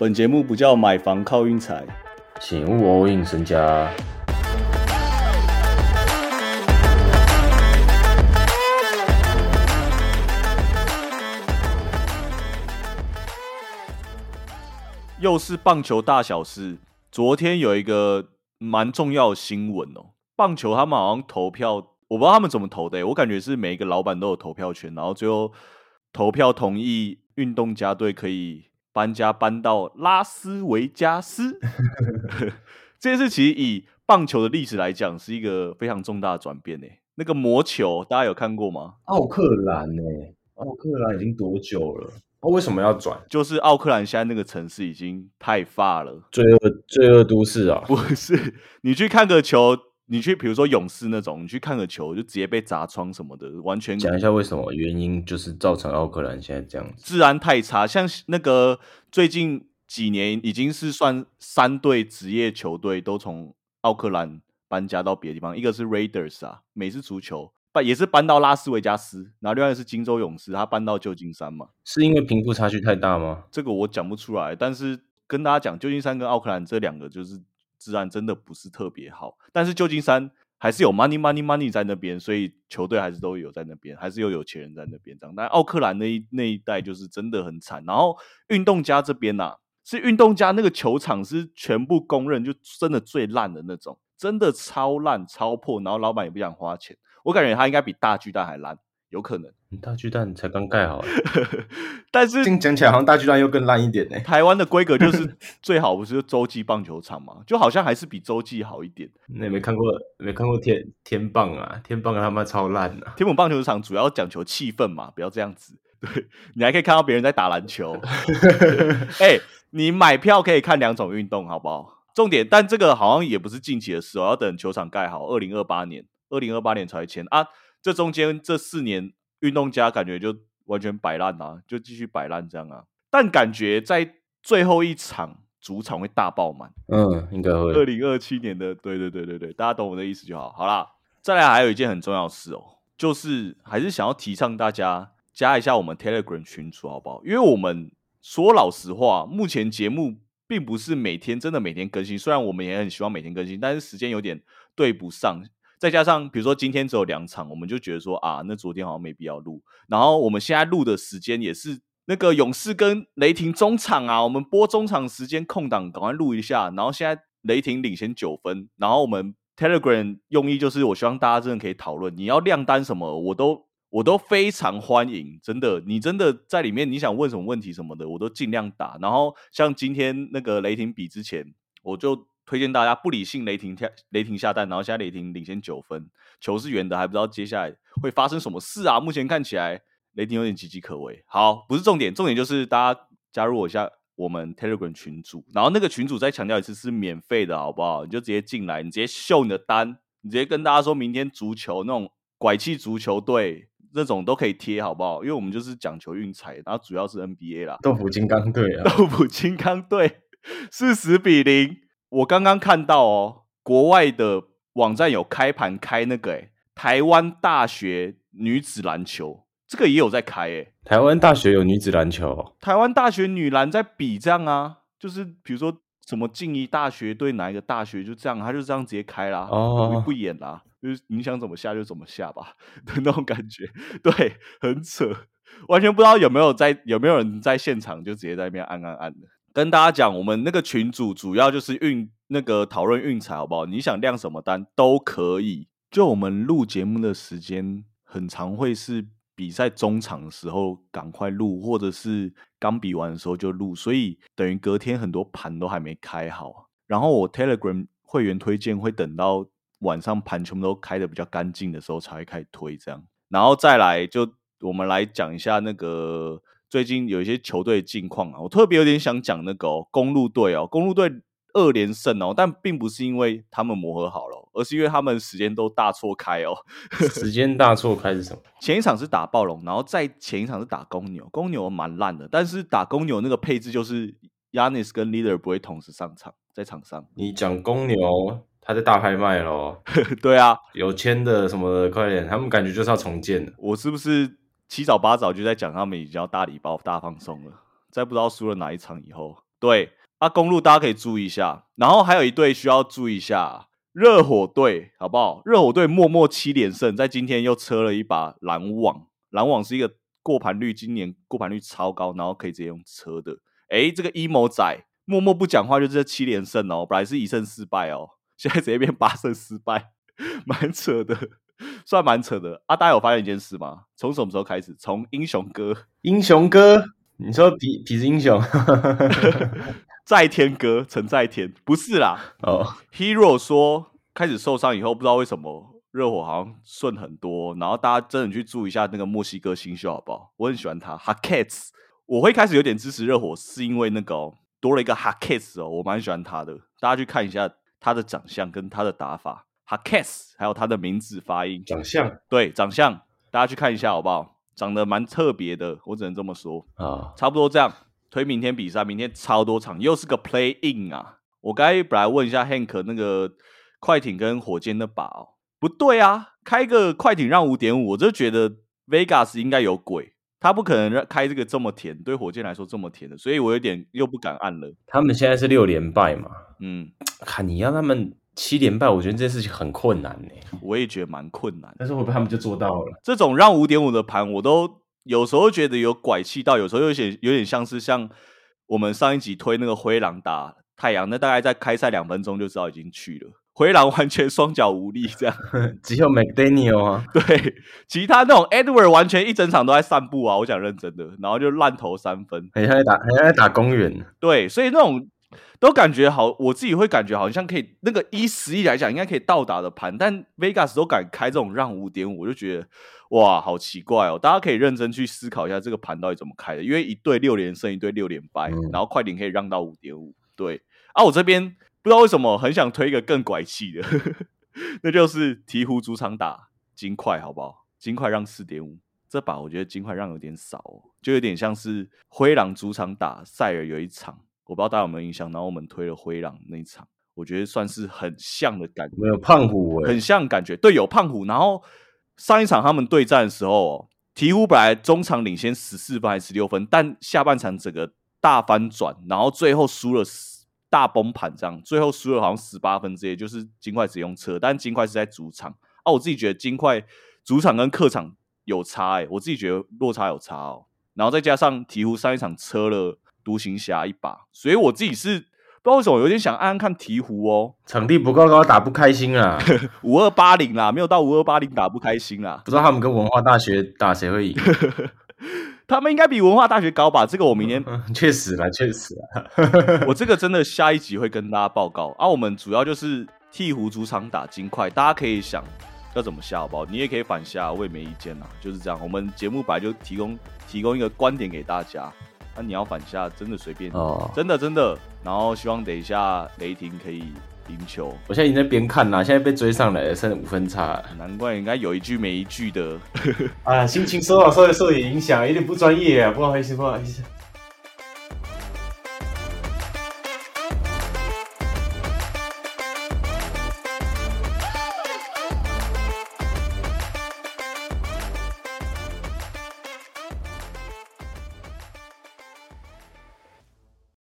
本节目不叫买房靠运财，请勿 all in 身家。又是棒球大小事。昨天有一个蛮重要的新闻哦，棒球他们好像投票，我不知道他们怎么投的，我感觉是每一个老板都有投票权，然后最后投票同意运动家队可以搬家搬到拉斯维加斯。这件事其实以棒球的历史来讲，是一个非常重大的转变呢。那个魔球大家有看过吗？奥克兰呢？奥克兰已经多久了？哦，为什么要转？就是奥克兰现在那个城市已经太发了，罪恶罪恶都市啊！不是，你去看个球，你去比如说勇士那种，你去看个球就直接被砸窗什么的，完全讲一下为什么原因，就是造成奥克兰现在这样子，治安太差。像那个最近几年已经是算三队职业球队都从奥克兰搬家到别的地方，一个是 Raiders 啊，美式足球。搬也是搬到拉斯维加斯，然后另外是金州勇士，他搬到旧金山嘛？是因为贫富差距太大吗？这个我讲不出来，但是跟大家讲，旧金山跟奥克兰这两个就是治安真的不是特别好，但是旧金山还是有 money money money 在那边，所以球队还是都有在那边，还是有有钱人在那边这样。但奥克兰那一那一带就是真的很惨，然后运动家这边呐，是运动家那个球场是全部公认就真的最烂的那种，真的超烂超破，然后老板也不想花钱。我感觉他应该比大巨蛋还烂，有可能。大巨蛋才刚盖好，但是讲起来好像大巨蛋又更烂一点呢。台湾的规格就是 最好不是洲际棒球场嘛，就好像还是比洲际好一点。那没看过没看过天天棒啊？天棒他妈超烂啊！天母棒球场主要讲求气氛嘛，不要这样子。对你还可以看到别人在打篮球。哎，你买票可以看两种运动，好不好？重点，但这个好像也不是近期的事哦，要等球场盖好，二零二八年。二零二八年才签啊，这中间这四年运动家感觉就完全摆烂啊，就继续摆烂这样啊。但感觉在最后一场主场会大爆满，嗯，应该会。二零二七年的，对对对对对，大家懂我的意思就好。好啦，再来还有一件很重要的事哦，就是还是想要提倡大家加一下我们 Telegram 群组，好不好？因为我们说老实话，目前节目并不是每天真的每天更新，虽然我们也很希望每天更新，但是时间有点对不上。再加上，比如说今天只有两场，我们就觉得说啊，那昨天好像没必要录。然后我们现在录的时间也是那个勇士跟雷霆中场啊，我们播中场时间空档，赶快录一下。然后现在雷霆领先九分，然后我们 Telegram 用意就是我希望大家真的可以讨论，你要亮单什么，我都我都非常欢迎，真的，你真的在里面你想问什么问题什么的，我都尽量打。然后像今天那个雷霆比之前，我就。推荐大家不理性雷霆跳雷霆下蛋，然后现在雷霆领先九分，球是圆的，还不知道接下来会发生什么事啊！目前看起来雷霆有点岌岌可危。好，不是重点，重点就是大家加入我一下我们 Telegram 群组，然后那个群组再强调一次是免费的，好不好？你就直接进来，你直接秀你的单，你直接跟大家说明天足球那种拐气足球队那种都可以贴，好不好？因为我们就是讲求运彩，然后主要是 NBA 啦，豆腐金刚队啊，豆腐金刚队四十比零。我刚刚看到哦，国外的网站有开盘开那个诶台湾大学女子篮球，这个也有在开诶台湾大学有女子篮球，台湾大学女篮在比这样啊，就是比如说什么静宜大学对哪一个大学就这样，他就这样直接开啦，哦，不演啦，就是你想怎么下就怎么下吧 的那种感觉，对，很扯，完全不知道有没有在有没有人在现场就直接在那边按按按的。跟大家讲，我们那个群主主要就是运那个讨论运彩，好不好？你想亮什么单都可以。就我们录节目的时间，很常会是比赛中场的时候赶快录，或者是刚比完的时候就录，所以等于隔天很多盘都还没开好。然后我 Telegram 会员推荐会等到晚上盘全部都开的比较干净的时候才会开始推这样。然后再来就我们来讲一下那个。最近有一些球队近况啊，我特别有点想讲那个公路队哦，公路队二连胜哦，但并不是因为他们磨合好了，而是因为他们时间都大错开哦。时间大错开是什么？前一场是打暴龙，然后在前一场是打公牛，公牛蛮烂的，但是打公牛那个配置就是 Yanis 跟 Leader 不会同时上场，在场上。你讲公牛，他在大拍卖咯。对啊，有签的什么的，快点，他们感觉就是要重建我是不是？七早八早就在讲他们已经要大礼包大放送了，在不知道输了哪一场以后，对，啊，公路大家可以注意一下。然后还有一队需要注意一下，热火队好不好？热火队默默七连胜，在今天又车了一把篮网。篮网是一个过盘率今年过盘率超高，然后可以直接用车的。哎，这个 emo 仔默默不讲话，就是七连胜哦。本来是一胜四败哦，现在直接变八胜四败，蛮扯的，算蛮扯的。啊，大家有发现一件事吗？从什么时候开始？从英雄哥，英雄哥，你说痞痞子英雄，在天哥陈在天不是啦。哦，Hero 说开始受伤以后，不知道为什么热火好像顺很多，然后大家真的去注意一下那个墨西哥新秀好不好？我很喜欢他 Hackets，我会开始有点支持热火，是因为那个、哦、多了一个 Hackets 哦，我蛮喜欢他的，大家去看一下他的长相跟他的打法，Hackets 还有他的名字发音，长相对长相，大家去看一下好不好？长得蛮特别的，我只能这么说。啊，差不多这样。推明天比赛，明天超多场，又是个 play in 啊！我刚才本来问一下 Hank 那个快艇跟火箭的把哦，不对啊，开个快艇让五点五，我就觉得 Vegas 应该有鬼，他不可能让开这个这么甜，对火箭来说这么甜的，所以我有点又不敢按了。他们现在是六连败嘛，嗯，看你要他们七连败，我觉得这件事情很困难呢。我也觉得蛮困难。但是会不会他们就做到了？这种让五点五的盘，我都有时候觉得有拐气到，有时候有点有点像是像我们上一集推那个灰狼打太阳，那大概在开赛两分钟就知道已经去了，灰狼完全双脚无力这样。只有 McDaniel 啊，对，其他那种 Edward 完全一整场都在散步啊，我讲认真的，然后就烂投三分。很像在打，很像在打公园。对，所以那种都感觉好，我自己会感觉好像可以那个一十亿来讲应该可以到达的盘，但 Vegas 都敢开这种让五点五，我就觉得哇，好奇怪哦！大家可以认真去思考一下这个盘到底怎么开的，因为一对六连胜，一对六连败，嗯然后快点可以让到五点五。对啊，我这边不知道为什么很想推一个更拐气的，那就是鹈鹕主场打金块，好不好？金块让四点五。这把我觉得金块让有点少、哦，就有点像是灰狼主场打塞尔有一场，我不知道大家有没有印象。然后我们推了灰狼那一场，我觉得算是很像的感觉，没有胖虎哎、很像感觉。对，有胖虎。然后上一场他们对战的时候、哦，鹈鹕本来中场领先十四分还是十六分，但下半场整个大翻转，然后最后输了10大崩盘，这样最后输了好像十八分之类，就是金块只用车，但金块是在主场啊。我自己觉得金块主场跟客场有差哎、我自己觉得落差有差哦。然后再加上鹈鹕上一场车了独行侠一把，所以我自己是不知道为什么有点想按按看鹈鹕哦，场地不够高，打不开心啊。五二八零啦，没有到五二八零打不开心啦。不知道他们跟文化大学打谁会赢？他们应该比文化大学高吧？这个我明天嗯 确实啦，确实啦。我这个真的下一集会跟大家报告啊。我们主要就是鹈鹕主场打金块，大家可以想要怎么下好不好？你也可以反下，我也没意见啊。就是这样，我们节目本来就提供提供一个观点给大家，那、你要反下真的随便，哦，真的真的。然后希望等一下雷霆可以赢球，我现在已经在边看啦，现在被追上来了，剩五分差。难怪应该有一句没一句的。啊，心情受到受受点影响，有点不专业啊，不好意思，不好意思。